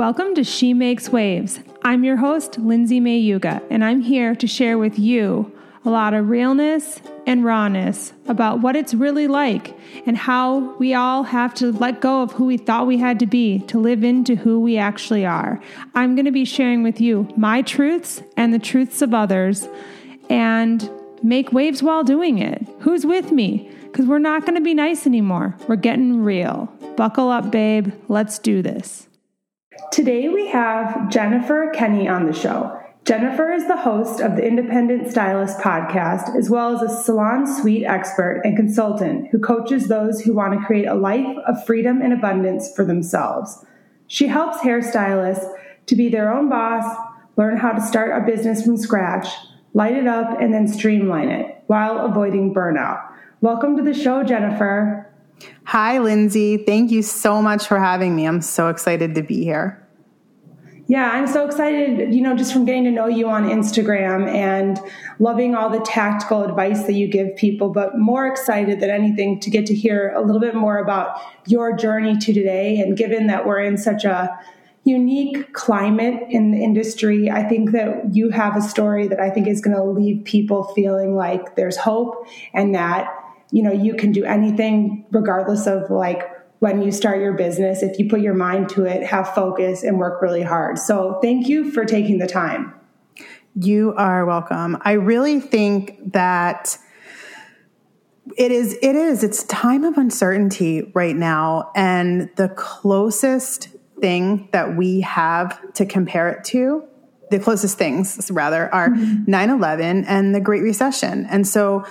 Welcome to She Makes Waves. I'm your host, Lindsay Mayuga, and I'm here to share with you a lot of realness and rawness about what it's really like and how we all have to let go of who we thought we had to be to live into who we actually are. I'm going to be sharing with you my truths and the truths of others and make waves while doing it. Who's with me? Because we're not going to be nice anymore. We're getting real. Buckle up, babe. Let's do this. Today we have Jennifer Kenny on the show. Jennifer is the host of the Independent Stylist podcast, as well as a salon suite expert and consultant who coaches those who want to create a life of freedom and abundance for themselves. She helps hairstylists to be their own boss, learn how to start a business from scratch, light it up, and then streamline it while avoiding burnout. Welcome to the show, Jennifer. Hi, Lindsay. Thank you so much for having me. I'm so excited to be here. Yeah, I'm so excited, you know, just from getting to know you on Instagram and loving all the tactical advice that you give people, but more excited than anything to get to hear a little bit more about your journey to today. And given that we're in such a unique climate in the industry, I think that you have a story that I think is going to leave people feeling like there's hope and that, you know, you can do anything regardless of like when you start your business if you put your mind to it, have focus, and work really hard. So, thank you for taking the time. You are welcome. I really think that it is it is it's time of uncertainty right now and the closest thing that we have to compare it to the closest things rather are mm-hmm. 9-11 and the great recession and so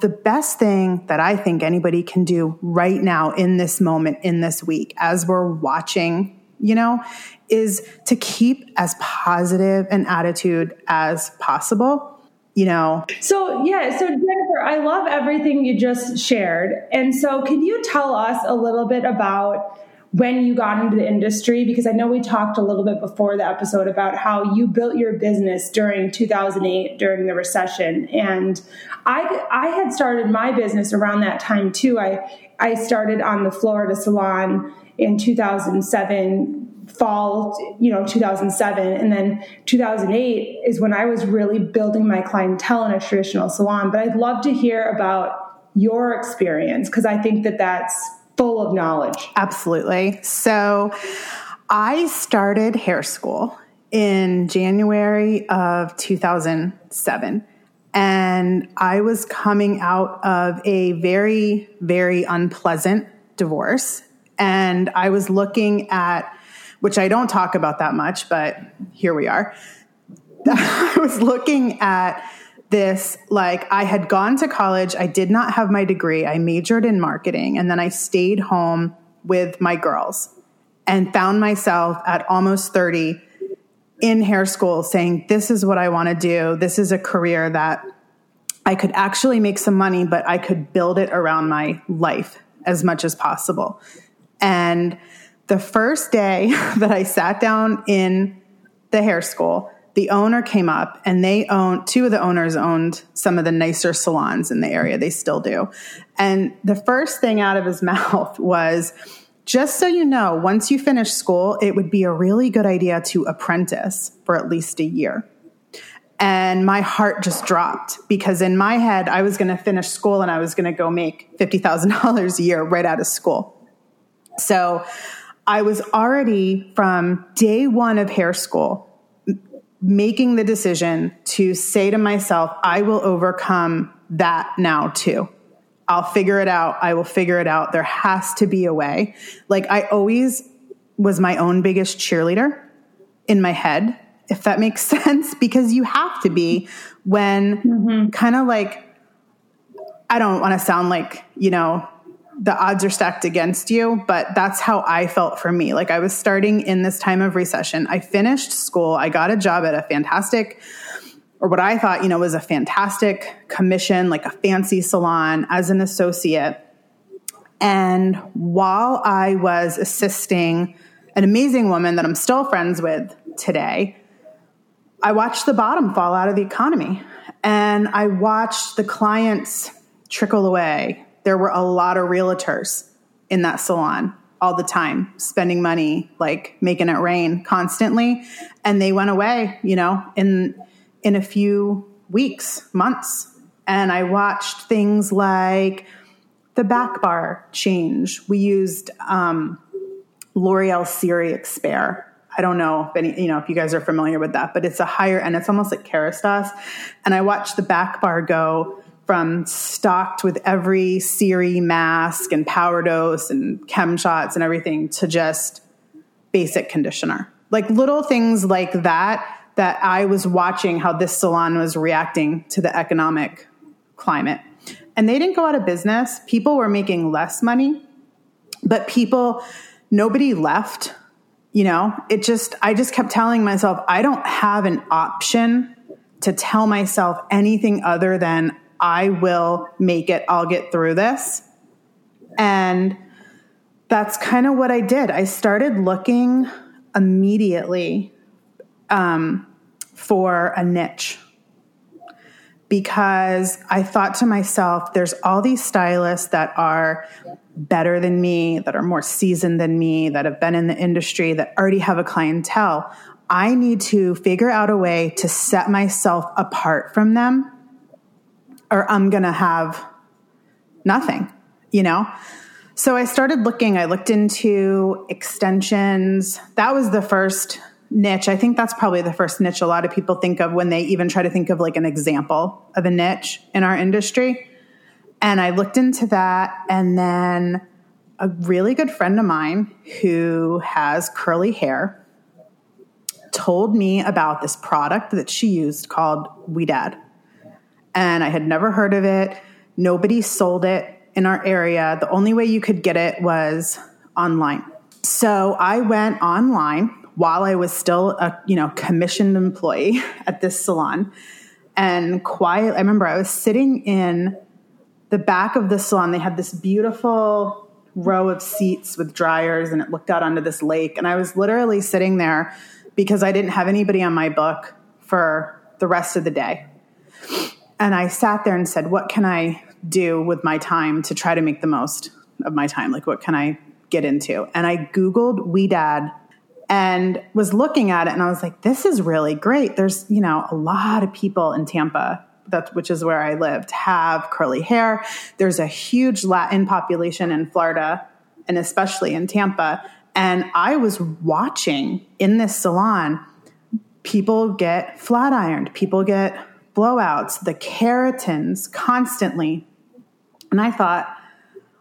the best thing that I think anybody can do right now in this moment, in this week, as we're watching, you know, is to keep as positive an attitude as possible. You know. So, yeah. So, Jennifer, I love everything you just shared. And so, can you tell us a little bit about when you got into the industry because I know we talked a little bit before the episode about how you built your business during 2008 during the recession. And I I had started my business around that time too. I I started on the Florida salon in 2007 fall you know 2007 and then 2008 is when I was really building my clientele in a traditional salon. But I'd love to hear about your experience because I think that that's full of knowledge. Absolutely. So I started hair school in January of 2007. And I was coming out of a very, very unpleasant divorce. And I was looking at, which I don't talk about that much, but here we are. I was looking at this like I had gone to college, I did not have my degree, I majored in marketing, and then I stayed home with my girls and found myself at almost 30 in hair school saying, This is what I want to do. This is a career that I could actually make some money, but I could build it around my life as much as possible. And the first day that I sat down in the hair school, the owner came up and they owned two of the owners owned some of the nicer salons in the area. They still do. And the first thing out of his mouth was just so you know once you finish school it would be a really good idea to apprentice for at least a year. And my heart just dropped because in my head i was going to finish school and i was going to go make $50000 a year right out of school. So i was already from day one of hair school making the decision to say to myself, I will overcome that now too. I'll figure it out. I will figure it out. There has to be a way. Like I always was my own biggest cheerleader in my head, if that makes sense, because you have to be when mm-hmm. kind of like, I don't want to sound like, you know, the odds are stacked against you, but that's how I felt for me. Like I was starting in this time of recession. I finished school. I got a job at a fantastic or what I thought, you know, was a fantastic commission, like a fancy salon as an associate. And while I was assisting an amazing woman that I'm still friends with today, I watched the bottom fall out of the economy and I watched the clients trickle away there were a lot of realtors in that salon all the time, spending money, like making it rain constantly. And they went away, you know, in in a few weeks, months. And I watched things like the back bar change. We used um, L'Oreal Serie Expert. I don't know if any, you know, if you guys are familiar with that, but it's a higher and it's almost like Kerastase. And I watched the back bar go from stocked with every Serie mask and power dose and chem shots and everything to just basic conditioner. Like little things like that, that I was watching how this salon was reacting to the economic climate. And they didn't go out of business. People were making less money, but people, nobody left. You know, it just, I just kept telling myself, I don't have an option to tell myself anything other than I will make it, I'll get through this. And that's kind of what I did. I started looking immediately um, for a niche because I thought to myself, there's all these stylists that are better than me, that are more seasoned than me, that have been in the industry, that already have a clientele. I need to figure out a way to set myself apart from them, or I'm going to have nothing, you know? So I started looking, I looked into extensions. That was the first niche. I think that's probably the first niche a lot of people think of when they even try to think of like an example of a niche in our industry. And I looked into that and then a really good friend of mine who has curly hair told me about this product that she used called Ouidad. And I had never heard of it. Nobody sold it in our area. The only way you could get it was online. So I went online while I was still a you know commissioned employee at this salon, and quiet. I remember I was sitting in the back of the salon. They had this beautiful row of seats with dryers, and it looked out onto this lake. And I was literally sitting there because I didn't have anybody on my book for the rest of the day. And I sat there and said, "What can I do with my time to try to make the most of my time? Like, what can I get into?" And I Googled Ouidad and was looking at it and I was like, this is really great. There's, you know, a lot of people in Tampa, that, which is where I lived, have curly hair. There's a huge Latin population in Florida and especially in Tampa. And I was watching in this salon, people get flat ironed, people get blowouts, the keratins constantly. And I thought,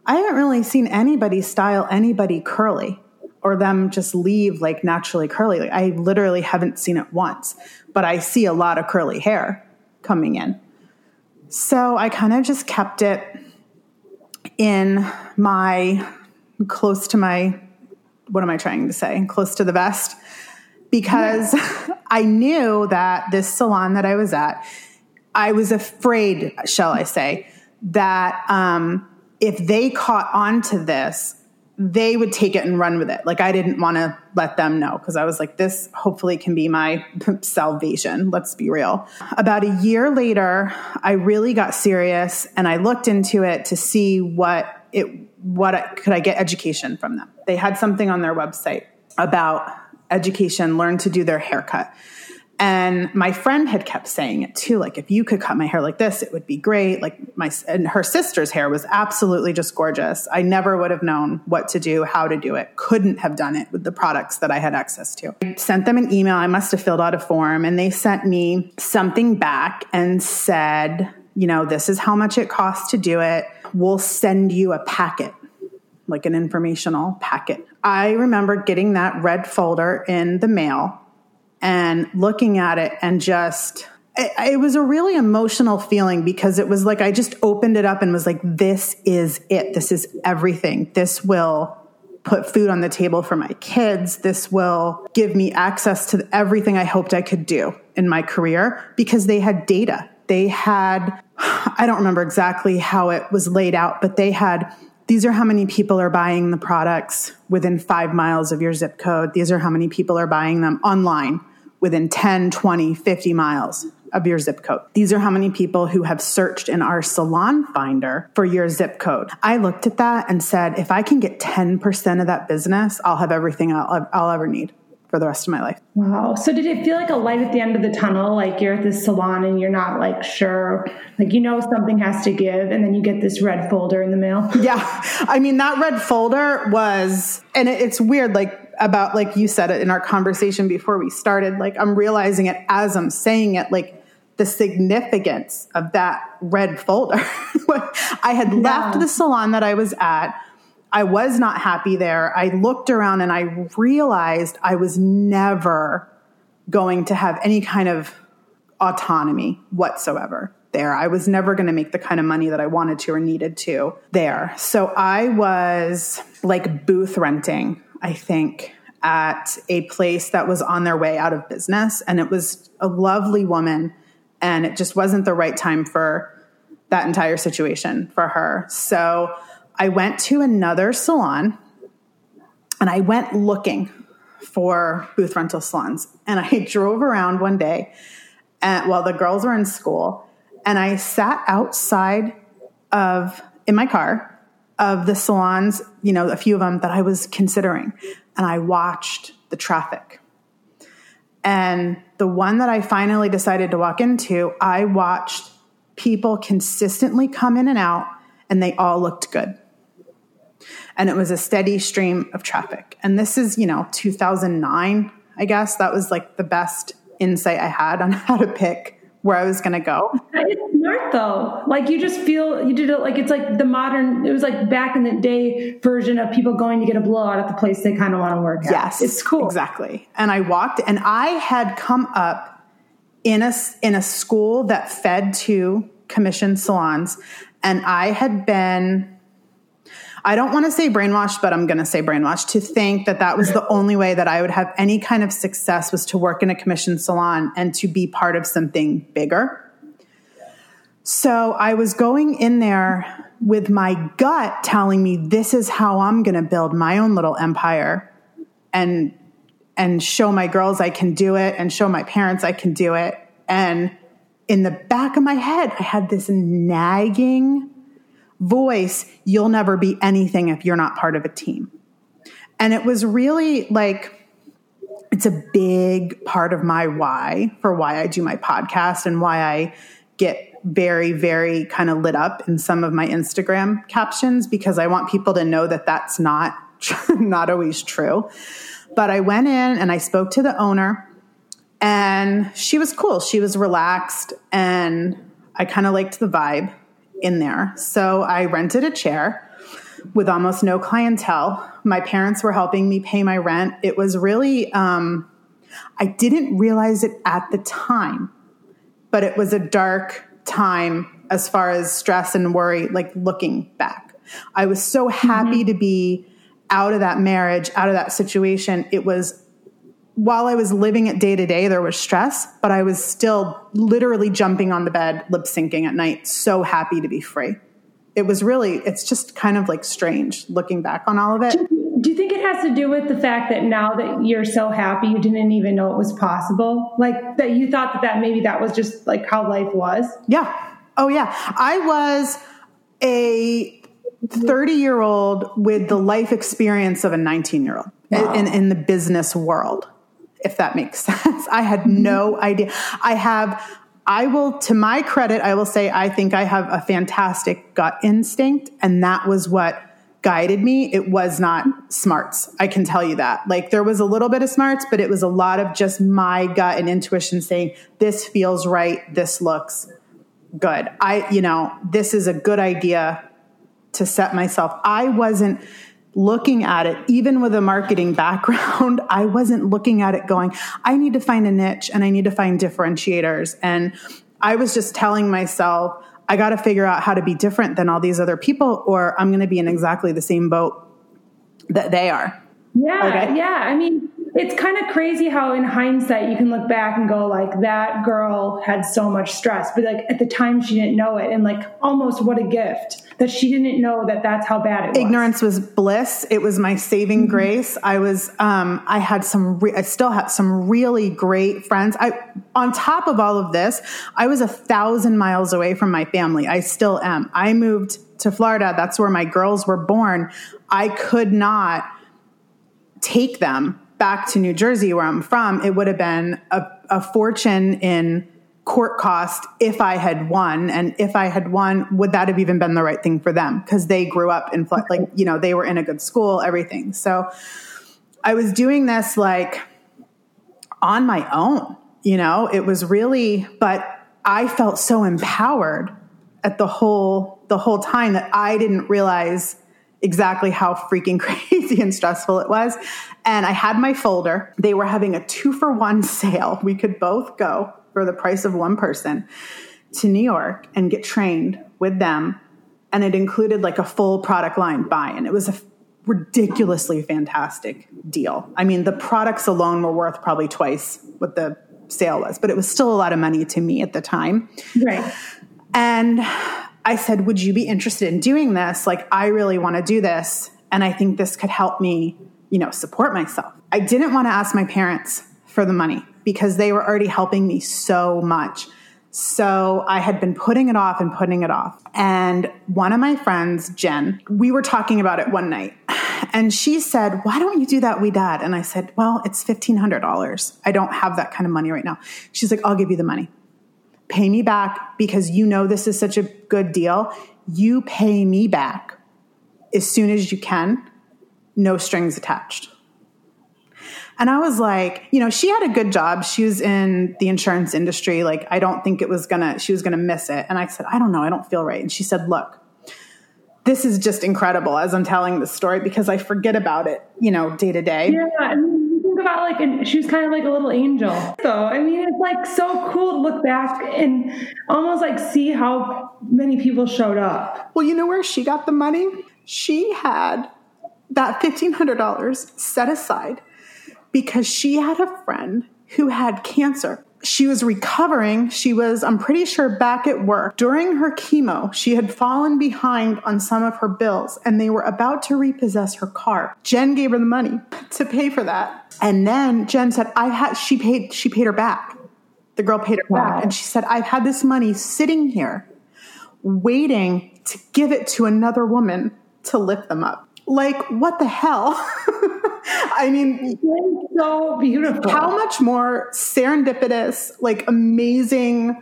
I haven't really seen anybody style anybody curly or them just leave like naturally curly. Like, I literally haven't seen it once, but I see a lot of curly hair coming in. So I kind of just kept it in my close to my what am I trying to say? Close to the vest because I knew that this salon that I was at, I was afraid, shall I say, that um, if they caught on to this, they would take it and run with it. Like I didn't want to let them know because I was like, this hopefully can be my salvation. Let's be real. About a year later, I really got serious and I looked into it to see what it, what I, could I get education from them. They had something on their website about education, learn to do their haircut. And my friend had kept saying it too, like if you could cut my hair like this, it would be great. Like my and her sister's hair was absolutely just gorgeous. I never would have known what to do, how to do it. Couldn't have done it with the products that I had access to. I sent them an email. I must have filled out a form, and they sent me something back and said, you know, this is how much it costs to do it. We'll send you a packet like an informational packet. I remember getting that red folder in the mail and looking at it and just it, it, was a really emotional feeling because it was like I just opened it up and was like, this is it. This is everything. This will put food on the table for my kids. This will give me access to everything I hoped I could do in my career because they had data. They had, I don't remember exactly how it was laid out, but they had these are how many people are buying the products within five miles of your zip code. These are how many people are buying them online within 10, 20, 50 miles of your zip code. These are how many people who have searched in our salon finder for your zip code. I looked at that and said, if I can get 10% of that business, I'll have everything I'll, I'll ever need for the rest of my life. Wow. So did it feel like a light at the end of the tunnel? Like you're at this salon and you're not like sure, like you know something has to give, and then you get this red folder in the mail? Yeah. I mean, that red folder was, and it's weird, like about, like you said it in our conversation before we started, like I'm realizing it as I'm saying it, like the significance of that red folder. I had yeah. left the salon that I was at I was not happy there. I looked around and I realized I was never going to have any kind of autonomy whatsoever there. I was never going to make the kind of money that I wanted to or needed to there. So I was like booth renting, I think, at a place that was on their way out of business. And it was a lovely woman. And it just wasn't the right time for that entire situation for her. So I went to another salon and I went looking for booth rental salons. And I drove around one day while the girls were in school and I sat outside of, in my car, of the salons, you know, a few of them that I was considering. And I watched the traffic. And the one that I finally decided to walk into, I watched people consistently come in and out, and they all looked good and it was a steady stream of traffic. And this is, you know, 2009, I guess. That was like the best insight I had on how to pick where I was going to go. It's smart though. Like you just feel you did it like it's like the modern. It was like back in the day version of people going to get a blowout at the place they kind of want to work at. Yes, it's cool. Exactly. And I walked, and I had come up in a in a school that fed to commission salons, and I had been I don't want to say brainwashed, but I'm going to say brainwashed to think that that was the only way that I would have any kind of success was to work in a commission salon and to be part of something bigger. So I was going in there with my gut telling me this is how I'm going to build my own little empire and and show my girls I can do it and show my parents I can do it. And in the back of my head, I had this nagging voice, you'll never be anything if you're not part of a team. And it was really like, it's a big part of my why for why I do my podcast and why I get very, very kind of lit up in some of my Instagram captions because I want people to know that that's not, not always true. But I went in and I spoke to the owner and she was cool. She was relaxed and I kind of liked the vibe in there. So I rented a chair with almost no clientele. My parents were helping me pay my rent. It was really, um, I didn't realize it at the time, but it was a dark time as far as stress and worry, like looking back. I was so happy mm-hmm. to be out of that marriage, out of that situation. It was while I was living it day to day, there was stress, but I was still literally jumping on the bed, lip syncing at night, so happy to be free. It was really, it's just kind of like strange looking back on all of it. Do you think it has to do with the fact that now that you're so happy, you didn't even know it was possible? Like that you thought that, that maybe that was just like how life was? Yeah. Oh, yeah. I was a 30 year old with the life experience of a 19 year old wow. in, in the business world if that makes sense. I had mm-hmm. no idea. I have, I will, to my credit, I will say, I think I have a fantastic gut instinct. And that was what guided me. It was not smarts. I can tell you that. Like there was a little bit of smarts, but it was a lot of just my gut and intuition saying, this feels right. This looks good. I, you know, this is a good idea to set myself. I wasn't, looking at it, even with a marketing background, I wasn't looking at it going, I need to find a niche and I need to find differentiators. And I was just telling myself, I got to figure out how to be different than all these other people, or I'm going to be in exactly the same boat that they are. Yeah. Okay? Yeah. I mean, it's kind of crazy how in hindsight you can look back and go like that girl had so much stress but like at the time she didn't know it and like almost what a gift that she didn't know that that's how bad it was. Ignorance was bliss. It was my saving mm-hmm. grace. I was um i had some re- i still had some really great friends. I on top of all of this i was a thousand miles away from my family. I still am. I moved to florida. That's where my girls were born. I could not take them back to New Jersey, where I'm from, it would have been a, a fortune in court cost if I had won. And if I had won, would that have even been the right thing for them? Because they grew up in, like, you know, they were in a good school, everything. So I was doing this like on my own, you know, it was really, but I felt so empowered at the whole, the whole time that I didn't realize exactly how freaking crazy and stressful it was. And I had my folder. They were having a two for one sale. We could both go for the price of one person to New York and get trained with them. And it included like a full product line buy. And it was a ridiculously fantastic deal. I mean, the products alone were worth probably twice what the sale was, but it was still a lot of money to me at the time. Right. And I said, Would you be interested in doing this? Like, I really want to do this. And I think this could help me, you know, support myself. I didn't want to ask my parents for the money because they were already helping me so much. So I had been putting it off and putting it off. And one of my friends, Jen, we were talking about it one night. And she said, Why don't you do that, Ouidad? And I said, Well, it's $1,500. I don't have that kind of money right now. She's like, I'll give you the money pay me back because you know this is such a good deal. You pay me back as soon as you can, no strings attached. And I was like, you know, she had a good job. She was in the insurance industry. Like, I don't think it was gonna, she was gonna miss it. And I said, I don't know, I don't feel right. And she said, look, this is just incredible as I'm telling this story because I forget about it, you know, day to day. Yeah I mean, think about like, and she was kind of like a little angel. So, I mean, it's like so cool to look back and almost like see how many people showed up. Well, you know where she got the money? She had that $1,500 set aside because she had a friend who had cancer she was recovering. She was, I'm pretty sure, back at work. During her chemo, she had fallen behind on some of her bills and they were about to repossess her car. Jen gave her the money to pay for that. And then Jen said, I had, she paid, she paid her back. The girl paid her wow. back. And she said, I've had this money sitting here waiting to give it to another woman to lift them up. Like, what the hell? I mean, so beautiful. How much more serendipitous, like amazing,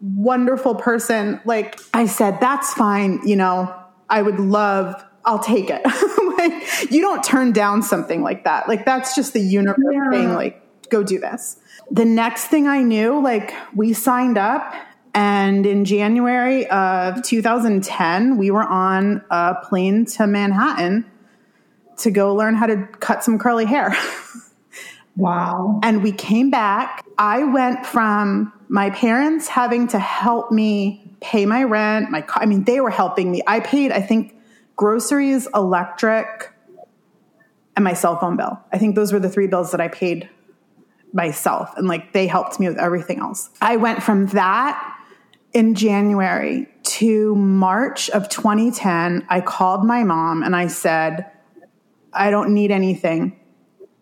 wonderful person. Like I said, that's fine. You know, I would love, I'll take it. like, you don't turn down something like that. Like, that's just the universe yeah. thing. Like, go do this. The next thing I knew, like, we signed up and in January of 2010, we were on a plane to Manhattan to go learn how to cut some curly hair. wow. And we came back. I went from my parents having to help me pay my rent, my car. I mean, they were helping me. I paid, I think, groceries, electric, and my cell phone bill. I think those were the three bills that I paid myself. And like they helped me with everything else. I went from that in January to March of 2010. I called my mom and I said, I don't need anything.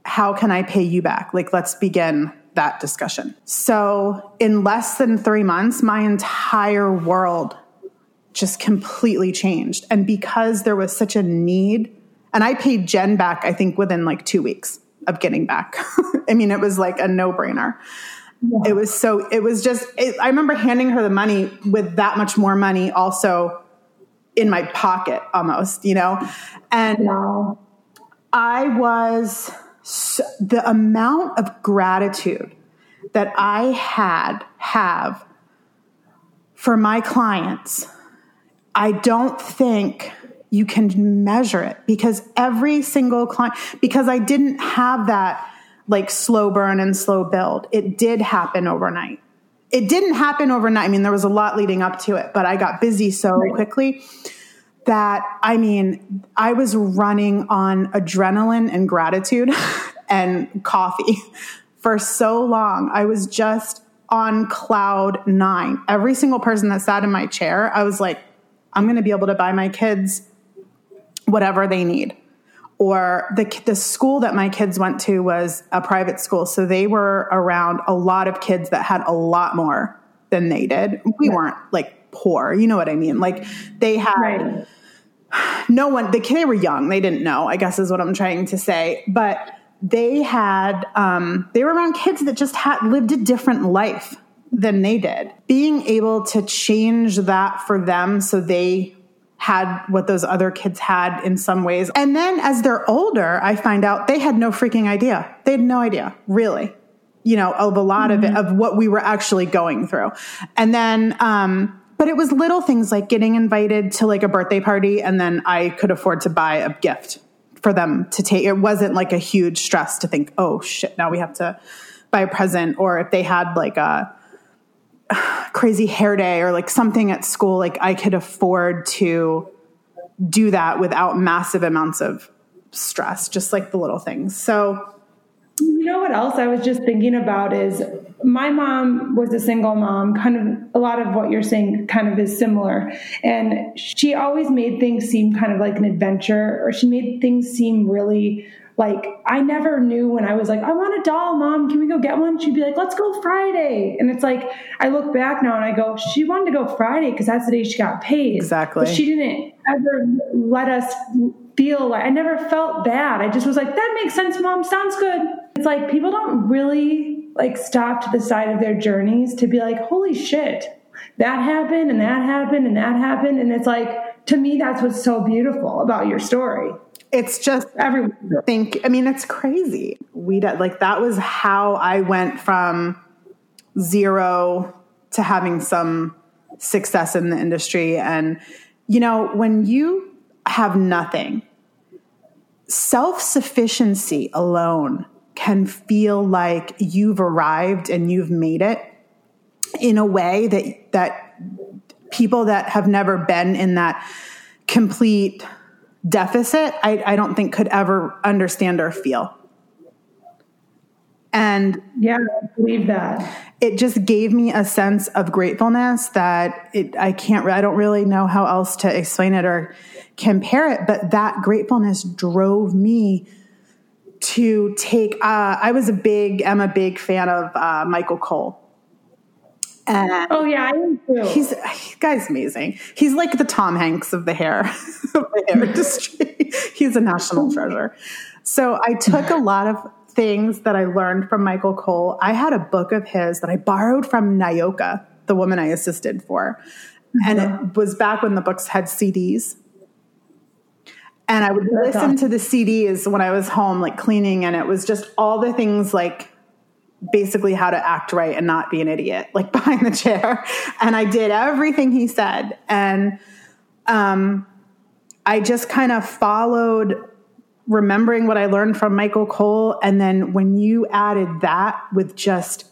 How can I pay you back? Like, let's begin that discussion. So, in less than three months, my entire world just completely changed. And because there was such a need, and I paid Jen back, I think within like two weeks of getting back. I mean, it was like a no brainer. Yeah. It was so, it was just, it, I remember handing her the money with that much more money also in my pocket almost, you know? And wow. I was so, the amount of gratitude that I had have for my clients. I don't think you can measure it because every single client because I didn't have that like slow burn and slow build. It did happen overnight. It didn't happen overnight. I mean, there was a lot leading up to it, but I got busy so right. quickly that I mean, I was running on adrenaline and gratitude and coffee for so long. I was just on cloud nine. Every single person that sat in my chair, I was like, I'm going to be able to buy my kids whatever they need. Or the, the school that my kids went to was a private school. So they were around a lot of kids that had a lot more than they did. We weren't like poor. You know what I mean? Like they had. Right no one, the, kids were young. They didn't know, I guess is what I'm trying to say. But they had, um, they were around kids that just had lived a different life than they did. Being able to change that for them so they had what those other kids had in some ways. And then as they're older, I find out they had no freaking idea. They had no idea, really, you know, of a lot mm-hmm. of it, of what we were actually going through. And then, um, but it was little things like getting invited to like a birthday party and then I could afford to buy a gift for them to take. It wasn't like a huge stress to think, oh shit, now we have to buy a present. Or if they had like a crazy hair day or like something at school, like I could afford to do that without massive amounts of stress, just like the little things. So you know what else I was just thinking about is my mom was a single mom, kind of a lot of what you're saying kind of is similar. And she always made things seem kind of like an adventure, or she made things seem really like I never knew when I was like, I want a doll, mom. Can we go get one? She'd be like, let's go Friday. And it's like, I look back now and I go, she wanted to go Friday because that's the day she got paid. Exactly. But she didn't ever let us feel like I never felt bad. I just was like, that makes sense, mom. Sounds good. It's like people don't really like stop to the side of their journeys to be like, holy shit, that happened and that happened and that happened. And it's like, to me, that's what's so beautiful about your story. It's just everyone think. I mean, it's crazy. We did, like that was how I went from zero to having some success in the industry. And you know, when you have nothing, self sufficiency alone can feel like you've arrived and you've made it in a way that that people that have never been in that complete deficit, I, I don't think could ever understand or feel. And yeah, I believe that. It just gave me a sense of gratefulness that it, I can't, I don't really know how else to explain it or compare it, but that gratefulness drove me to take, uh, I was a big, I'm a big fan of uh, Michael Cole. And oh yeah, I am too. He's he, guy's amazing. He's like the Tom Hanks of the hair of the hair industry. He's a national treasure. So I took a lot of things that I learned from Michael Cole. I had a book of his that I borrowed from Nyoka, the woman I assisted for. And it uh-huh. was back when the books had CDs. And I would listen to the CDs when I was home, like cleaning, and it was just all the things like basically how to act right and not be an idiot, like behind the chair. And I did everything he said. And um, I just kind of followed remembering what I learned from Michael Cole. And then when you added that with just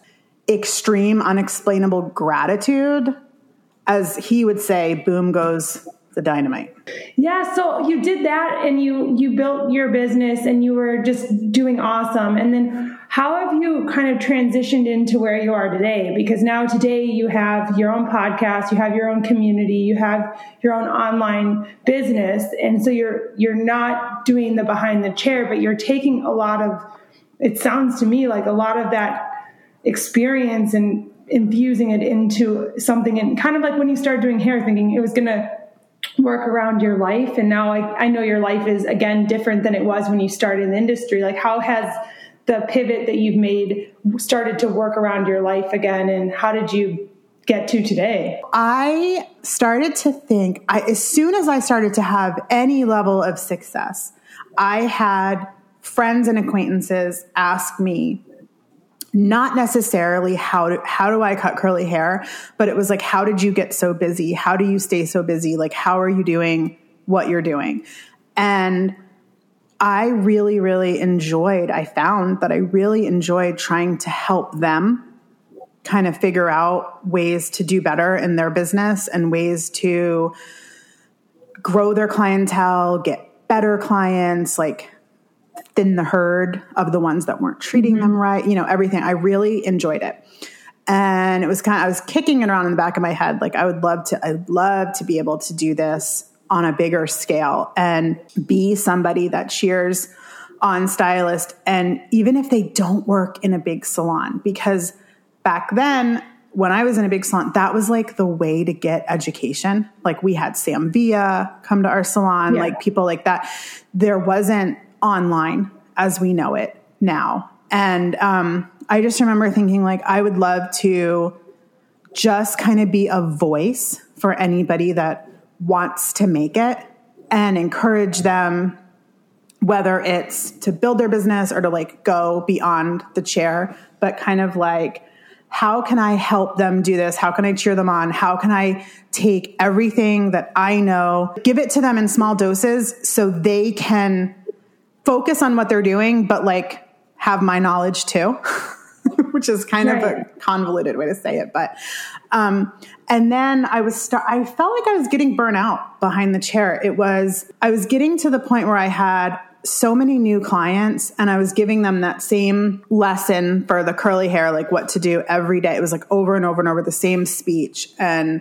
extreme, unexplainable gratitude, as he would say, boom goes the dynamite. Yeah, so you did that and you you built your business and you were just doing awesome. And then how have you kind of transitioned into where you are today? Because now today you have your own podcast, you have your own community, you have your own online business, and so you're you're not doing the behind the chair, but you're taking a lot of it sounds to me like a lot of that experience and infusing it into something. And kind of like when you started doing hair thinking it was going to work around your life. And now I, I know your life is again different than it was when you started in the industry. Like how has the pivot that you've made started to work around your life again and how did you get to today i started to think I, as soon as i started to have any level of success i had friends and acquaintances ask me not necessarily how do, how do I cut curly hair, but it was like, how did you get so busy? How do you stay so busy? Like, how are you doing what you're doing? And I really, really enjoyed, I found that I really enjoyed trying to help them kind of figure out ways to do better in their business and ways to grow their clientele, get better clients, like thin the herd of the ones that weren't treating mm-hmm. them right, you know, everything. I really enjoyed it. And it was kind of, I was kicking it around in the back of my head. Like, I would love to, I'd love to be able to do this on a bigger scale and be somebody that cheers on stylist. And even if they don't work in a big salon, because back then, when I was in a big salon, that was like the way to get education. Like we had Sam Villa come to our salon, yeah. like people like that. There wasn't online as we know it now. And um, I just remember thinking, like, I would love to just kind of be a voice for anybody that wants to make it and encourage them, whether it's to build their business or to like go beyond the chair, but kind of like, how can I help them do this? How can I cheer them on? How can I take everything that I know, give it to them in small doses so they can focus on what they're doing, but like have my knowledge too, which is kind right. of a convoluted way to say it. But, um, and then I was, start, I felt like I was getting burnt out behind the chair. It was, I was getting to the point where I had so many new clients and I was giving them that same lesson for the curly hair, like what to do every day. It was like over and over and over the same speech and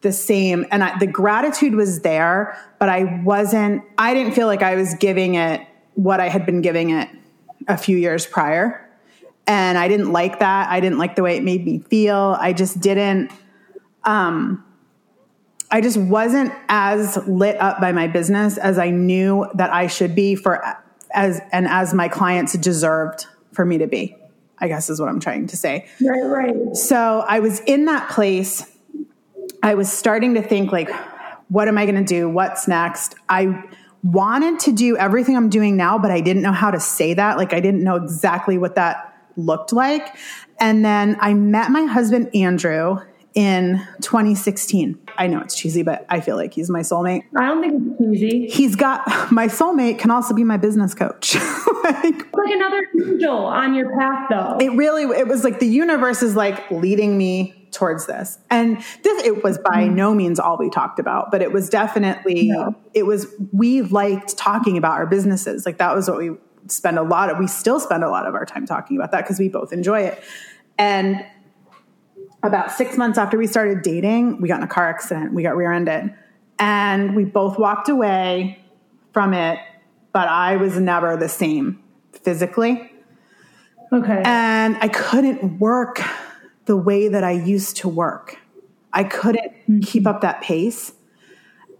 the same. And I, the gratitude was there, but I wasn't, I didn't feel like I was giving it what I had been giving it a few years prior. And I didn't like that. I didn't like the way it made me feel. I just didn't, um, I just wasn't as lit up by my business as I knew that I should be for as and as my clients deserved for me to be. I guess is what I'm trying to say. Right, right. So I was in that place. I was starting to think like what am I going to do? What's next? I wanted to do everything I'm doing now, but I didn't know how to say that. Like I didn't know exactly what that looked like. And then I met my husband Andrew in 2016. I know it's cheesy, but I feel like he's my soulmate. I don't think it's cheesy. He's got my soulmate can also be my business coach. like, like another angel on your path though. It really it was like the universe is like leading me towards this. And this it was by mm. no means all we talked about, but it was definitely no. it was we liked talking about our businesses. Like that was what we spend a lot of we still spend a lot of our time talking about that because we both enjoy it. And about six months after we started dating, we got in a car accident. We got rear ended. And we both walked away from it, but I was never the same physically. Okay. And I couldn't work the way that I used to work. I couldn't mm-hmm. keep up that pace.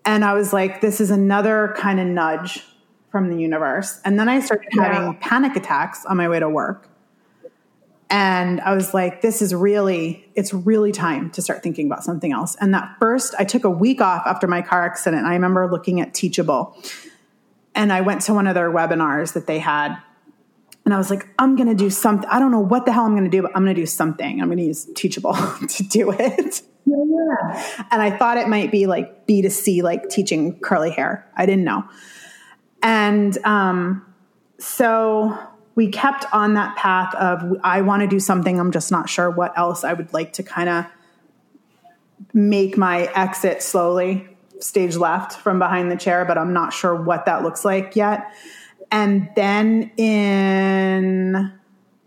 And I was like, this is another kind of nudge from the universe. And then I started yeah. having panic attacks on my way to work. And I was like, this is really, it's really time to start thinking about something else. And that first, I took a week off after my car accident. I remember looking at Teachable. And I went to one of their webinars that they had. And I was like, I'm going to do something. I don't know what the hell I'm going to do, but I'm going to do something. I'm going to use Teachable to do it. Yeah. And I thought it might be like B2C, like teaching curly hair. I didn't know. And um, so we kept on that path of I want to do something. I'm just not sure what else I would like to kind of make my exit slowly, stage left from behind the chair, but I'm not sure what that looks like yet. And then in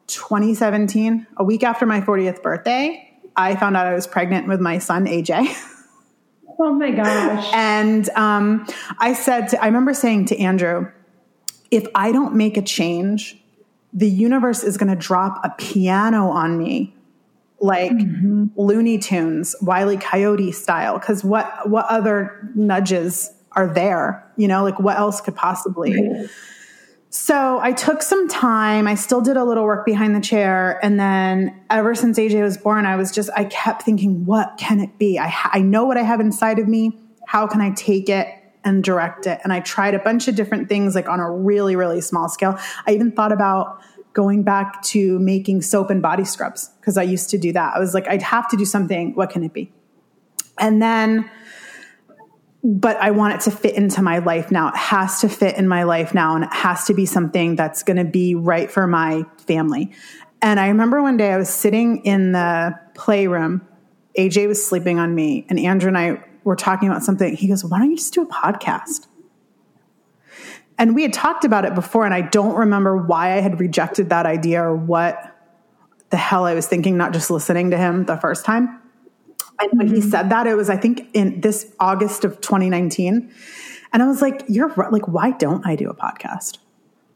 2017, a week after my 40th birthday, I found out I was pregnant with my son, AJ. Oh my gosh. and um, I said, to, I remember saying to Andrew, if I don't make a change, the universe is going to drop a piano on me like mm-hmm. Looney Tunes, Wiley Coyote style. Cause what, what other nudges are there? You know, like what else could possibly? Right. So I took some time. I still did a little work behind the chair. And then ever since AJ was born, I was just, I kept thinking, what can it be? I, I know what I have inside of me. How can I take it and direct it. And I tried a bunch of different things, like on a really, really small scale. I even thought about going back to making soap and body scrubs because I used to do that. I was like, I'd have to do something. What can it be? And then, but I want it to fit into my life now. It has to fit in my life now, and it has to be something that's going to be right for my family. And I remember one day I was sitting in the playroom. AJ was sleeping on me, and Andrew and I were talking about something. He goes, Why don't you just do a podcast? And we had talked about it before, and I don't remember why I had rejected that idea or what the hell I was thinking, not just listening to him the first time. And when he mm-hmm. said that, it was, I think, in this August of 2019. And I was like, you're like, why don't I do a podcast?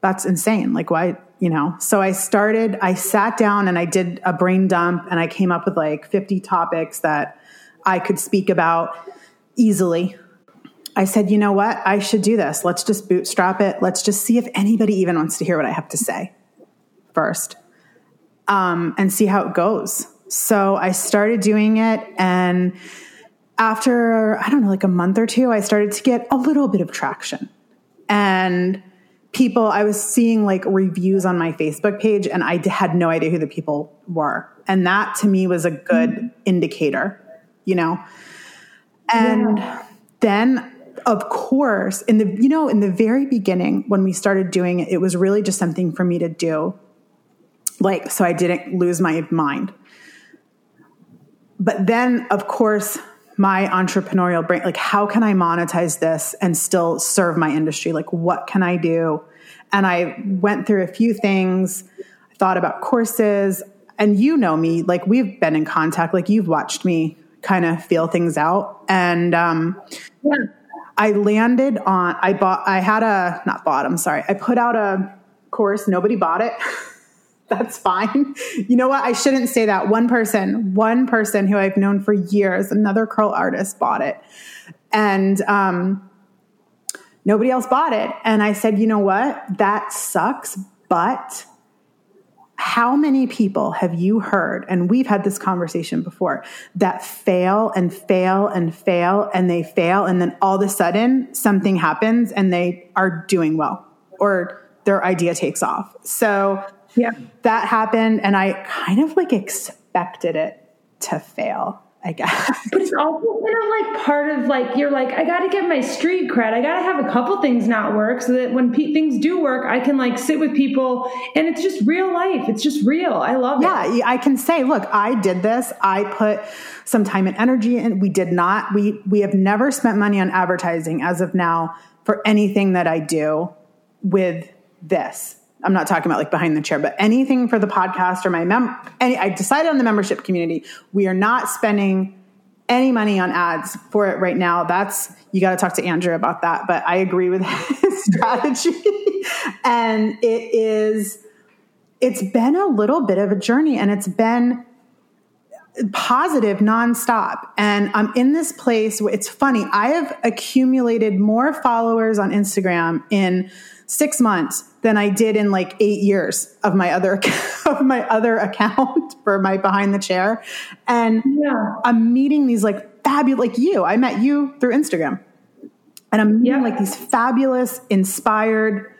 That's insane. Like, why, you know? So I started, I sat down and I did a brain dump and I came up with like 50 topics that I could speak about easily. I said, you know what? I should do this. Let's just bootstrap it. Let's just see if anybody even wants to hear what I have to say first um, and see how it goes. So I started doing it. And after, I don't know, like a month or two, I started to get a little bit of traction. And people, I was seeing like reviews on my Facebook page, and I had no idea who the people were. And that to me was a good mm-hmm. indicator, you know? And yeah. then of course in the you know in the very beginning when we started doing it it was really just something for me to do like so i didn't lose my mind but then of course my entrepreneurial brain like how can i monetize this and still serve my industry? Like what can i do? And i went through a few things i thought about courses and you know me like we've been in contact like you've watched me kind of feel things out. And um, yeah. i landed on i bought i had a not bought i'm sorry i put out a course nobody bought it that's fine. You know what? I shouldn't say that. One person, one person who I've known for years, another curl artist, bought it. And um, nobody else bought it. And I said, you know what? That sucks. But how many people have you heard, and we've had this conversation before, that fail and fail and fail and they fail, and then all of a sudden something happens and they are doing well or their idea takes off? So, yeah. That happened and I kind of like expected it to fail. I guess. But it's also kind of like part of like you're like I got to get my street cred. I got to have a couple things not work so that when pe- things do work, I can like sit with people and it's just real life. It's just real. I love yeah, it. Yeah, I can say, look, I did this. I put some time and energy in. We did not. We we have never spent money on advertising as of now for anything that I do with this. I'm not talking about like behind the chair, but anything for the podcast or my mem. Any, I decided on the membership community. We are not spending any money on ads for it right now. That's you got to talk to Andrew about that. But I agree with his strategy, and it is. It's been a little bit of a journey, and it's been positive nonstop. And I'm in this place it's funny. I have accumulated more followers on Instagram in six months than I did in like eight years of my other of my other account for my behind the chair. And yeah. I'm meeting these like fabulous like you. I met you through Instagram. And I'm meeting yeah. like these fabulous, inspired,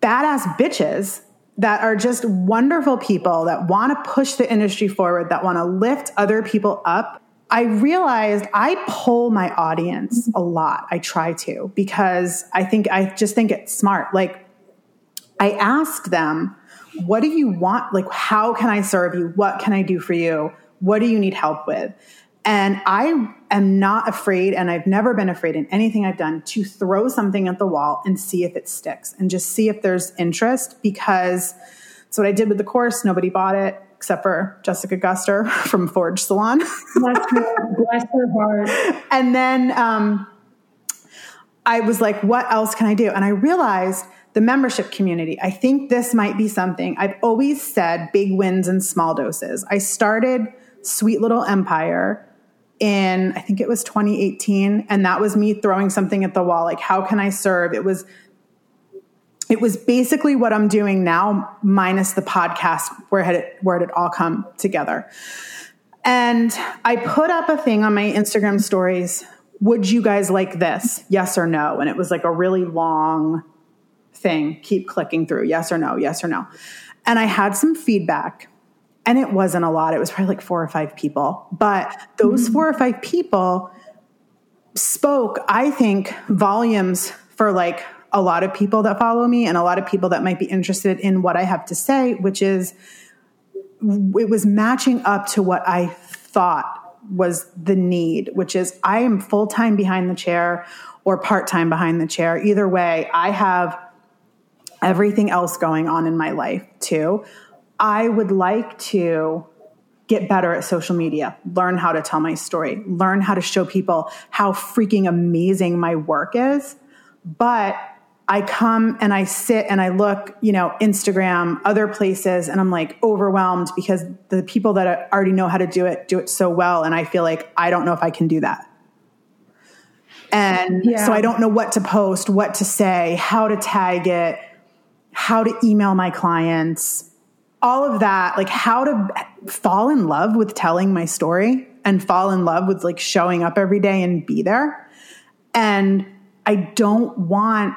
badass bitches that are just wonderful people that want to push the industry forward, that want to lift other people up. I realized I pull my audience a lot. I try to because I think I just think it's smart. Like I ask them, what do you want? Like, how can I serve you? What can I do for you? What do you need help with? And I am not afraid, and I've never been afraid in anything I've done to throw something at the wall and see if it sticks and just see if there's interest because that's what I did with the course. Nobody bought it except for Jessica Guster from Forge Salon. bless, her, bless her heart. And then um, I was like, what else can I do? And I realized the membership community. I think this might be something I've always said big wins in small doses. I started Sweet Little Empire in, I think it was 2018. And that was me throwing something at the wall. Like, how can I serve? It was, it was basically what I'm doing now, minus the podcast where it, where it all come together. And I put up a thing on my Instagram stories. Would you guys like this? Yes or no? And it was like a really long thing, keep clicking through yes or no, yes or no. And I had some feedback and it wasn't a lot. It was probably like four or five people. But those mm-hmm. four or five people spoke, I think, volumes for like a lot of people that follow me and a lot of people that might be interested in what I have to say, which is it was matching up to what I thought was the need, which is I am full time behind the chair or part time behind the chair. Either way, I have everything else going on in my life too, I would like to get better at social media, learn how to tell my story, learn how to show people how freaking amazing my work is. But I come and I sit and I look, you know, Instagram, other places, and I'm like overwhelmed because the people that already know how to do it do it so well. And I feel like I don't know if I can do that. And yeah. so I don't know what to post, what to say, how to tag it, how to email my clients, all of that, like how to fall in love with telling my story and fall in love with like showing up every day and be there. And I don't want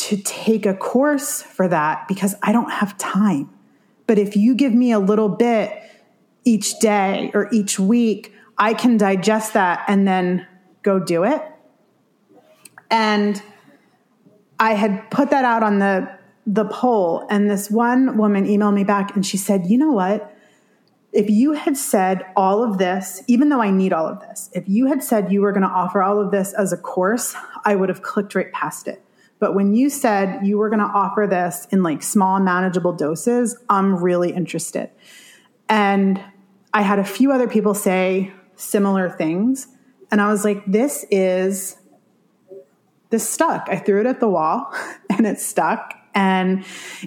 to take a course for that because I don't have time. But if you give me a little bit each day or each week, I can digest that and then go do it. And I had put that out on the the poll and this one woman emailed me back and she said, "You know what? If you had said all of this, even though I need all of this, if you had said you were going to offer all of this as a course, I would have clicked right past it. But when you said you were going to offer this in like small, manageable doses, I'm really interested. And I had a few other people say similar things. And I was like, this is, this stuck. I threw it at the wall and it stuck. And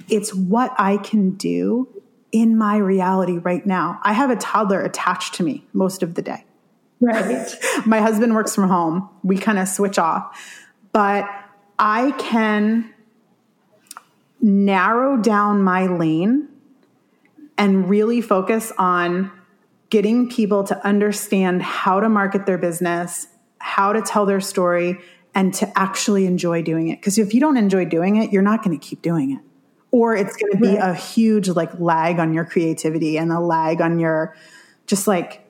it's what I can do in my reality right now. I have a toddler attached to me most of the day. Right. my husband works from home. We kind of switch off. But I can narrow down my lane and really focus on getting people to understand how to market their business, how to tell their story, and to actually enjoy doing it. Because if you don't enjoy doing it, you're not going to keep doing it. Or it's going to be a huge like lag on your creativity and a lag on your just like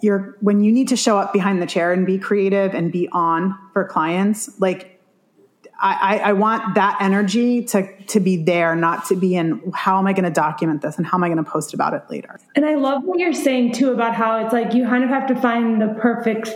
your when you need to show up behind the chair and be creative and be on for clients, like I, I, want that energy to to be there, not to be in how am I going to document this and how am I going to post about it later. And I love what you're saying too about how it's like you kind of have to find the perfect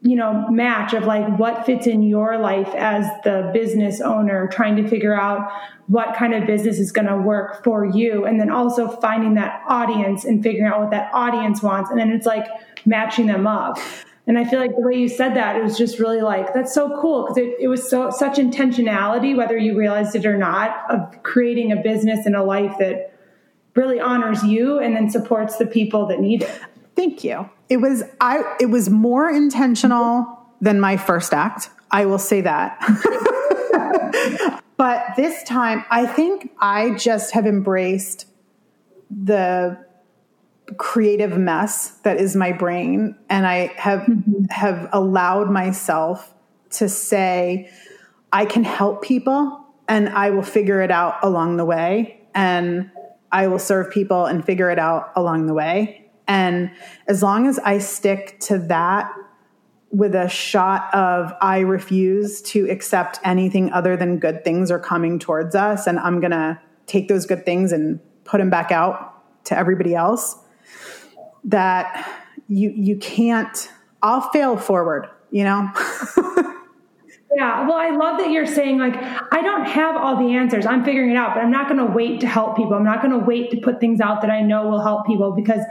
you know match of like what fits in your life as the business owner trying to figure out what kind of business is going to work for you. And then also finding that audience and figuring out what that audience wants. And then it's like matching them up and I feel like the way you said that, it was just really like, that's so cool because it, it was so such intentionality, whether you realized it or not, of creating a business and a life that really honors you and then supports the people that need it. Thank you. It was I it was more intentional than my first act. I will say that. but this time I think I just have embraced the creative mess that is my brain. And i have mm-hmm. have allowed myself to say i can help people and i will figure it out along the way. And i will serve people and figure it out along the way. And as long as i stick to that with a shot of i refuse to accept anything other than good things are coming towards us and i'm going to take those good things and put them back out to everybody else that you you can't I'll fail forward, you know? yeah, well, I love that you're saying like I don't have all the answers. I'm figuring it out, but I'm not going to wait to help people. I'm not going to wait to put things out that I know will help people because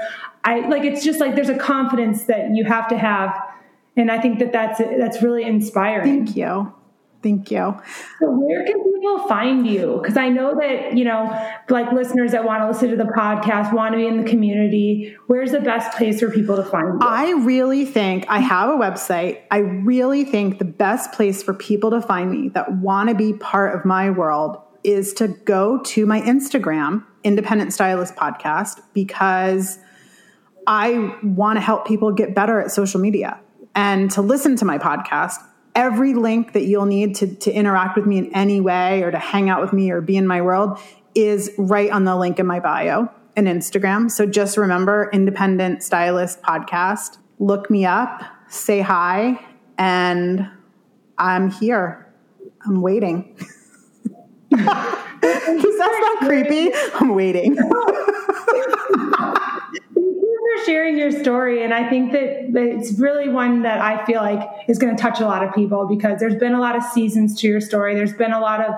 I like it's just like there's a confidence that you have to have and I think that that's that's really inspiring. Thank you. Thank you. So where can people find you? Because I know that, you know, like listeners that want to listen to the podcast, want to be in the community, where's the best place for people to find you? I really think I have a website. I really think the best place for people to find me that want to be part of my world is to go to my Instagram, Independent Stylist Podcast, because I want to help people get better at social media and to listen to my podcast every link that you'll need to, to interact with me in any way or to hang out with me or be in my world is right on the link in my bio and Instagram. So just remember Independent Stylist Podcast. Look me up, say hi, and I'm here. I'm waiting. Is that not creepy? I'm waiting. sharing your story. And I think that it's really one that I feel like is going to touch a lot of people because there's been a lot of seasons to your story. There's been a lot of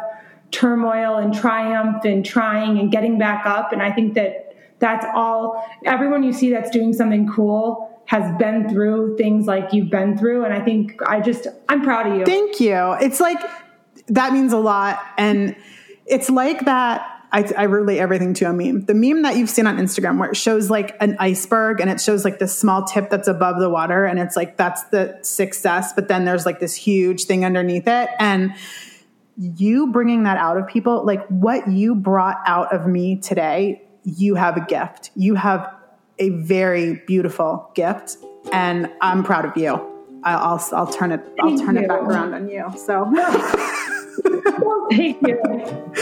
turmoil and triumph and trying and getting back up. And I think that that's all, everyone you see that's doing something cool has been through things like you've been through. And I think I just, I'm proud of you. Thank you. It's like, that means a lot. And it's like that. I, I, relate everything to a meme. The meme that you've seen on Instagram where it shows like an iceberg and it shows like this small tip that's above the water and it's like that's the success, but then there's like this huge thing underneath it. And you bringing that out of people, like what you brought out of me today, you have a gift. You have a very beautiful gift, and I'm proud of you. I'll I'll, I'll turn it I'll turn it back around on you. So. Thank you.